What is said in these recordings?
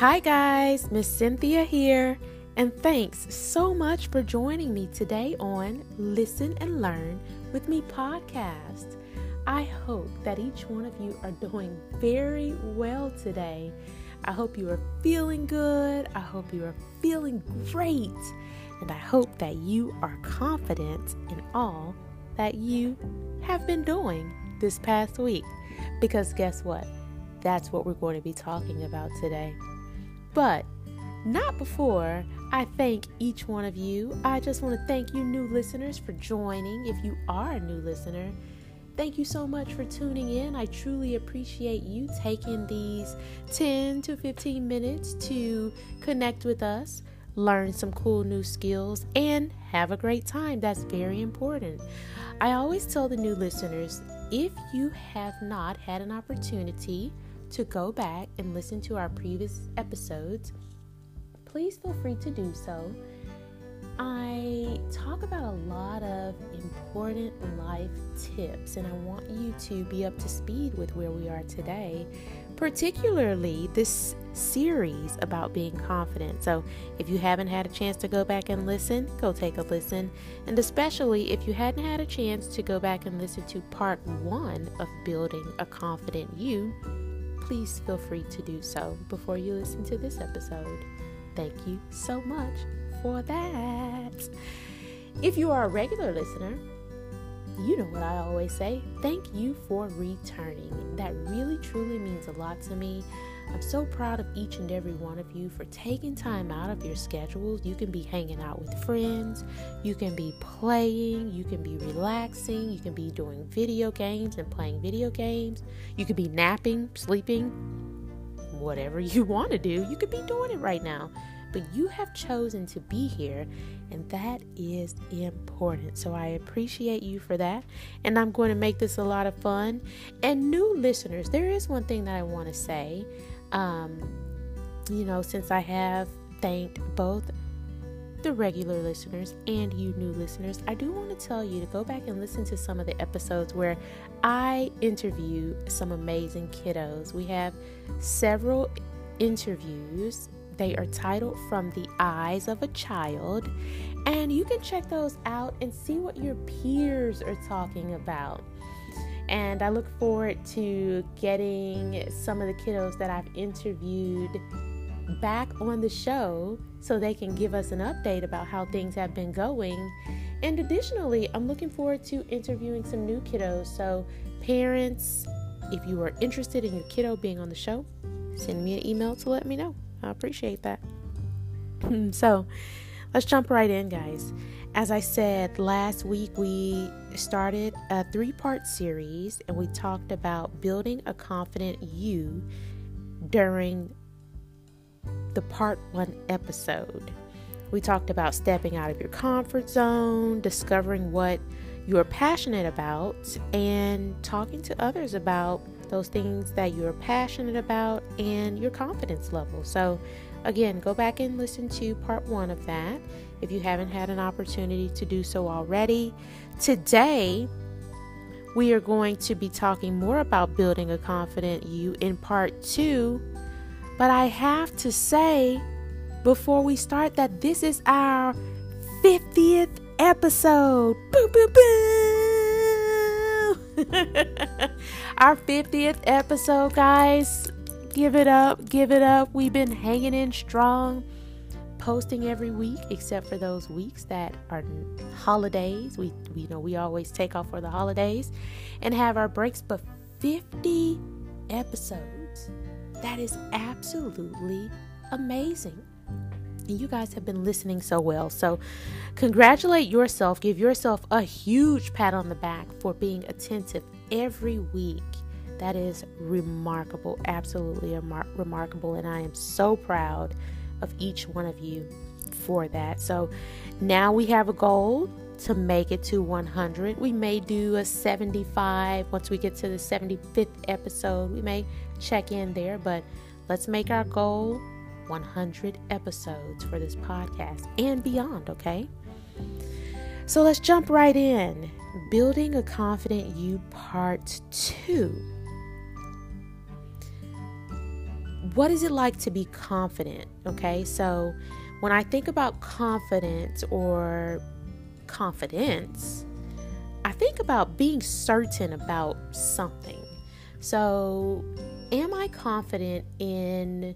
Hi, guys, Miss Cynthia here, and thanks so much for joining me today on Listen and Learn with Me podcast. I hope that each one of you are doing very well today. I hope you are feeling good. I hope you are feeling great. And I hope that you are confident in all that you have been doing this past week. Because guess what? That's what we're going to be talking about today. But not before I thank each one of you. I just want to thank you, new listeners, for joining. If you are a new listener, thank you so much for tuning in. I truly appreciate you taking these 10 to 15 minutes to connect with us, learn some cool new skills, and have a great time. That's very important. I always tell the new listeners if you have not had an opportunity to go back and listen to our previous episodes, please feel free to do so. I talk about a lot of important life tips, and I want you to be up to speed with where we are today, particularly this series about being confident. So, if you haven't had a chance to go back and listen, go take a listen. And especially if you hadn't had a chance to go back and listen to part one of Building a Confident You, please feel free to do so before you listen to this episode. Thank you so much for that. If you are a regular listener, you know what I always say. Thank you for returning. That really truly means a lot to me. I'm so proud of each and every one of you for taking time out of your schedules. You can be hanging out with friends, you can be playing, you can be relaxing, you can be doing video games and playing video games, you could be napping, sleeping, whatever you want to do. You could be doing it right now. But you have chosen to be here, and that is important. So I appreciate you for that. And I'm going to make this a lot of fun. And new listeners, there is one thing that I want to say. Um, you know, since I have thanked both the regular listeners and you new listeners, I do want to tell you to go back and listen to some of the episodes where I interview some amazing kiddos. We have several interviews. They are titled From the Eyes of a Child, and you can check those out and see what your peers are talking about. And I look forward to getting some of the kiddos that I've interviewed back on the show so they can give us an update about how things have been going. And additionally, I'm looking forward to interviewing some new kiddos. So, parents, if you are interested in your kiddo being on the show, send me an email to let me know. I appreciate that. so, let's jump right in, guys. As I said last week, we started a three part series and we talked about building a confident you during the part one episode. We talked about stepping out of your comfort zone, discovering what you're passionate about, and talking to others about those things that you're passionate about and your confidence level. So, again, go back and listen to part one of that if you haven't had an opportunity to do so already. Today, we are going to be talking more about building a confident you in part two. But I have to say before we start that this is our 50th episode. Boo, boo, boo. our 50th episode, guys. Give it up, give it up. We've been hanging in strong posting every week except for those weeks that are holidays. We, we you know we always take off for the holidays and have our breaks, but 50 episodes. That is absolutely amazing. And you guys have been listening so well. So, congratulate yourself. Give yourself a huge pat on the back for being attentive every week. That is remarkable, absolutely remar- remarkable. And I am so proud of each one of you for that. So now we have a goal to make it to 100. We may do a 75 once we get to the 75th episode. We may check in there, but let's make our goal 100 episodes for this podcast and beyond, okay? So let's jump right in. Building a Confident You Part 2 what is it like to be confident? Okay, so when I think about confidence or confidence, I think about being certain about something. So, am I confident in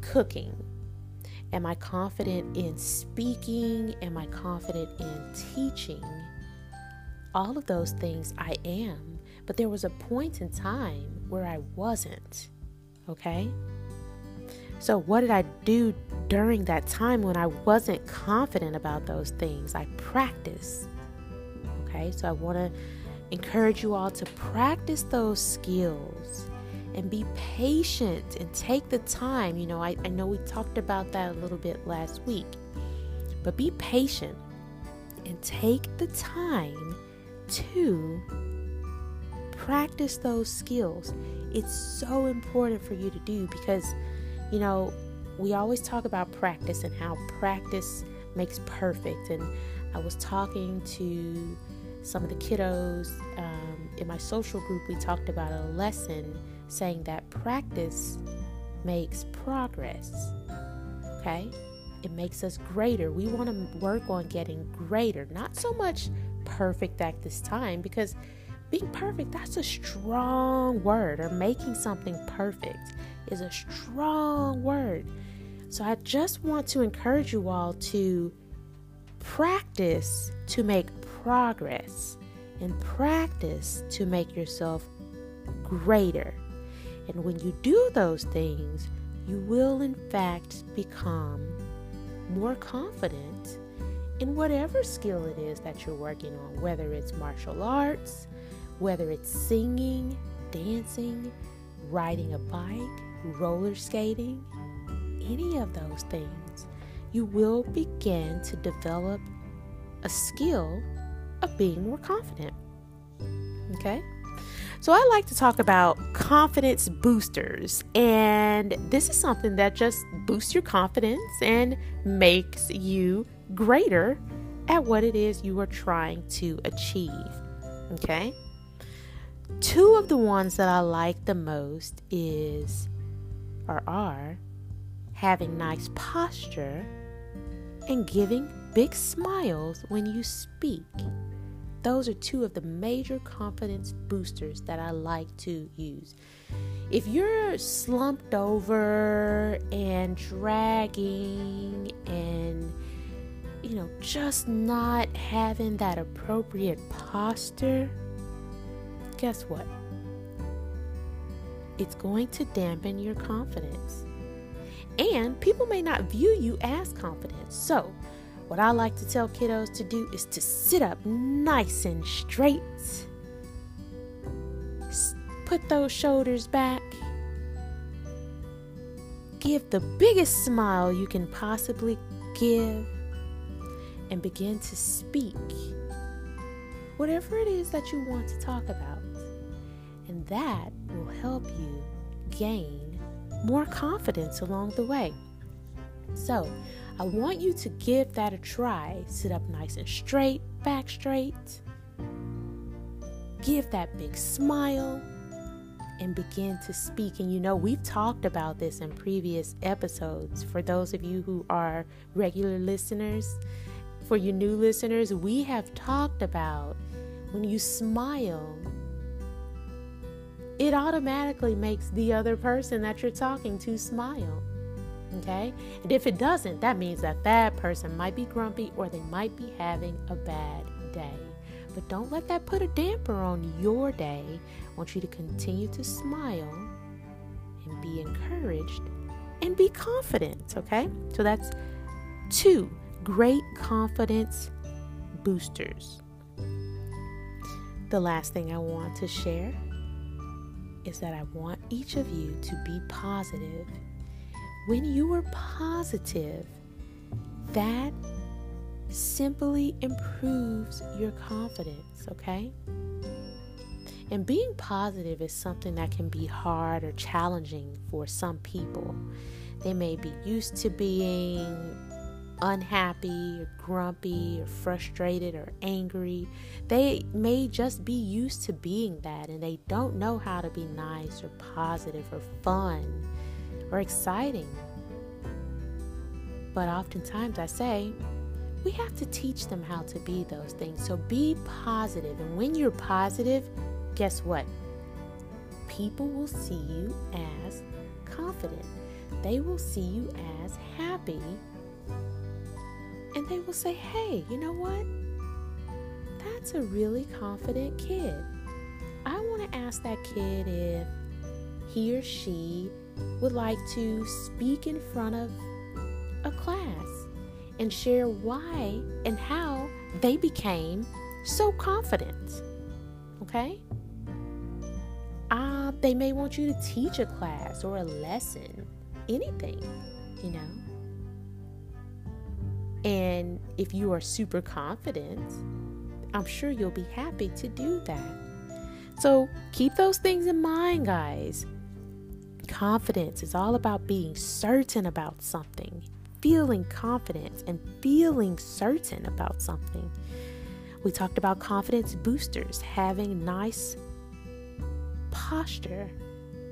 cooking? Am I confident in speaking? Am I confident in teaching? All of those things I am. But there was a point in time where I wasn't. Okay? So, what did I do during that time when I wasn't confident about those things? I practiced. Okay, so I want to encourage you all to practice those skills and be patient and take the time. You know, I, I know we talked about that a little bit last week, but be patient and take the time to practice those skills. It's so important for you to do because you know, we always talk about practice and how practice makes perfect. And I was talking to some of the kiddos um, in my social group, we talked about a lesson saying that practice makes progress. Okay? It makes us greater. We want to work on getting greater, not so much perfect at this time because being perfect, that's a strong word, or making something perfect is a strong word. So I just want to encourage you all to practice to make progress and practice to make yourself greater. And when you do those things, you will in fact become more confident in whatever skill it is that you're working on, whether it's martial arts, whether it's singing, dancing, riding a bike, roller skating, any of those things, you will begin to develop a skill of being more confident. Okay? So, I like to talk about confidence boosters, and this is something that just boosts your confidence and makes you greater at what it is you are trying to achieve. Okay? Two of the ones that I like the most is or are having nice posture and giving big smiles when you speak. Those are two of the major confidence boosters that I like to use. If you're slumped over and dragging and you know, just not having that appropriate posture, guess what? It's going to dampen your confidence. And people may not view you as confident. So, what I like to tell kiddos to do is to sit up nice and straight. Put those shoulders back. Give the biggest smile you can possibly give. And begin to speak whatever it is that you want to talk about. And that will help you gain more confidence along the way. So, I want you to give that a try. Sit up nice and straight, back straight. Give that big smile and begin to speak. And you know, we've talked about this in previous episodes. For those of you who are regular listeners, for you new listeners, we have talked about when you smile, it automatically makes the other person that you're talking to smile. Okay? And if it doesn't, that means that that person might be grumpy or they might be having a bad day. But don't let that put a damper on your day. I want you to continue to smile and be encouraged and be confident. Okay? So that's two great confidence boosters. The last thing I want to share is that I want each of you to be positive. When you are positive, that simply improves your confidence, okay? And being positive is something that can be hard or challenging for some people. They may be used to being unhappy or grumpy or frustrated or angry. They may just be used to being that and they don't know how to be nice or positive or fun or exciting. But oftentimes I say, we have to teach them how to be those things. So be positive. And when you're positive, guess what? People will see you as confident. They will see you as happy. And they will say, hey, you know what? That's a really confident kid. I want to ask that kid if he or she would like to speak in front of a class and share why and how they became so confident. Okay? Uh, they may want you to teach a class or a lesson, anything, you know. And if you are super confident, I'm sure you'll be happy to do that. So keep those things in mind, guys. Confidence is all about being certain about something, feeling confident and feeling certain about something. We talked about confidence boosters, having nice posture,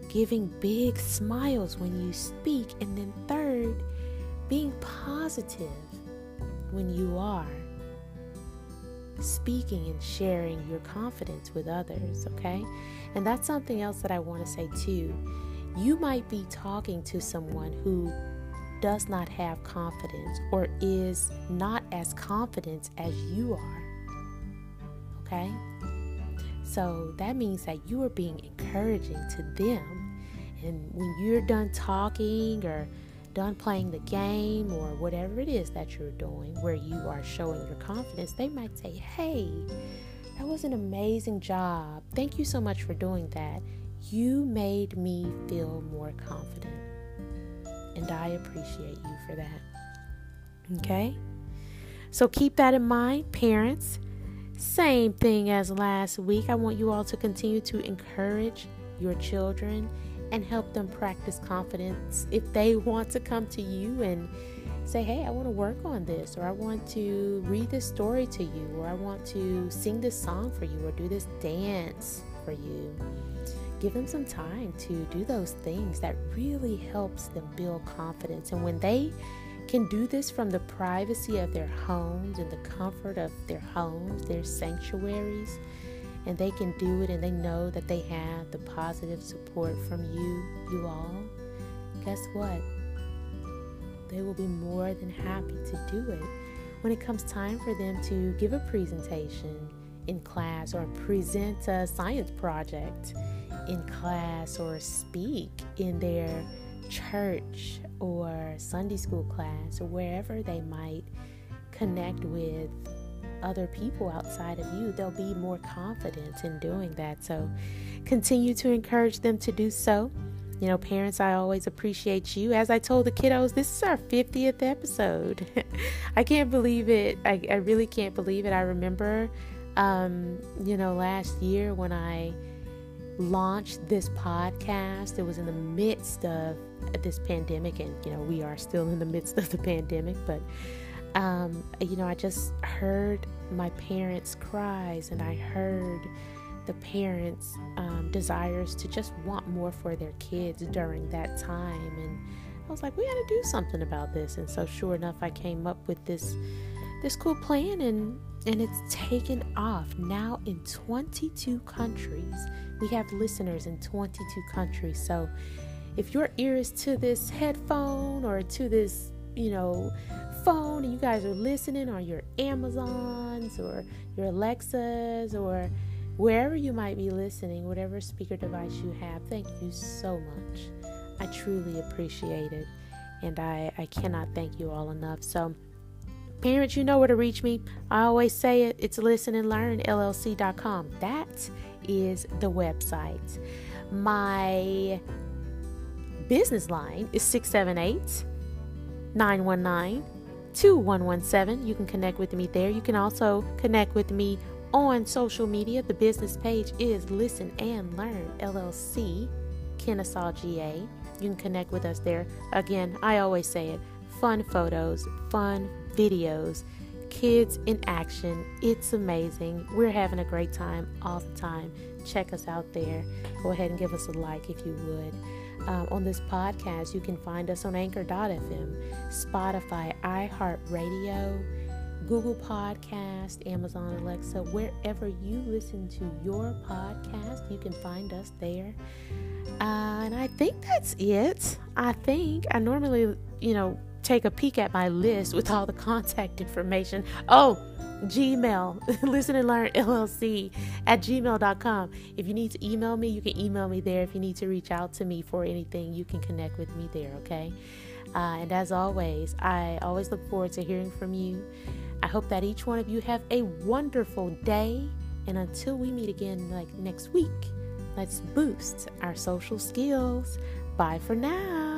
giving big smiles when you speak, and then third, being positive when you are speaking and sharing your confidence with others, okay? And that's something else that I want to say too. You might be talking to someone who does not have confidence or is not as confident as you are, okay? So that means that you are being encouraging to them. And when you're done talking or done playing the game or whatever it is that you're doing where you are showing your confidence, they might say, Hey, that was an amazing job. Thank you so much for doing that. You made me feel more confident. And I appreciate you for that. Okay? So keep that in mind, parents. Same thing as last week. I want you all to continue to encourage your children and help them practice confidence if they want to come to you and say, Hey, I want to work on this, or I want to read this story to you, or I want to sing this song for you, or do this dance for you. Give them some time to do those things that really helps them build confidence. And when they can do this from the privacy of their homes and the comfort of their homes, their sanctuaries, and they can do it and they know that they have the positive support from you, you all, guess what? They will be more than happy to do it. When it comes time for them to give a presentation in class or present a science project in class or speak in their church or Sunday school class or wherever they might connect with other people outside of you, they'll be more confident in doing that. So continue to encourage them to do so. You know, parents, I always appreciate you. As I told the kiddos, this is our 50th episode. I can't believe it. I, I, really can't believe it. I remember, um, you know, last year when I launched this podcast, it was in the midst of this pandemic, and, you know, we are still in the midst of the pandemic, but um, you know, I just heard my parents' cries and I heard the parents' um, desires to just want more for their kids during that time. And I was like, we got to do something about this. And so, sure enough, I came up with this this cool plan and and it's taken off now in 22 countries. We have listeners in 22 countries. So if your ear is to this headphone or to this, you know, phone and you guys are listening on your Amazons or your Alexas or wherever you might be listening, whatever speaker device you have, thank you so much. I truly appreciate it. And I, I cannot thank you all enough. So, parents, you know where to reach me. I always say it it's listen and learn llc.com. That is the website. My business line is 678 919 2117. You can connect with me there. You can also connect with me on social media. The business page is Listen and Learn LLC, Kennesaw GA. You can connect with us there. Again, I always say it fun photos, fun videos, kids in action. It's amazing. We're having a great time all the time. Check us out there. Go ahead and give us a like if you would. Um, on this podcast, you can find us on Anchor.fm, Spotify, iHeartRadio, Google Podcast, Amazon Alexa, wherever you listen to your podcast, you can find us there. Uh, and I think that's it. I think I normally, you know, take a peek at my list with all the contact information. Oh, Gmail, listen and learn LLC at gmail.com. If you need to email me, you can email me there. If you need to reach out to me for anything, you can connect with me there, okay? Uh, and as always, I always look forward to hearing from you. I hope that each one of you have a wonderful day. And until we meet again, like next week, let's boost our social skills. Bye for now.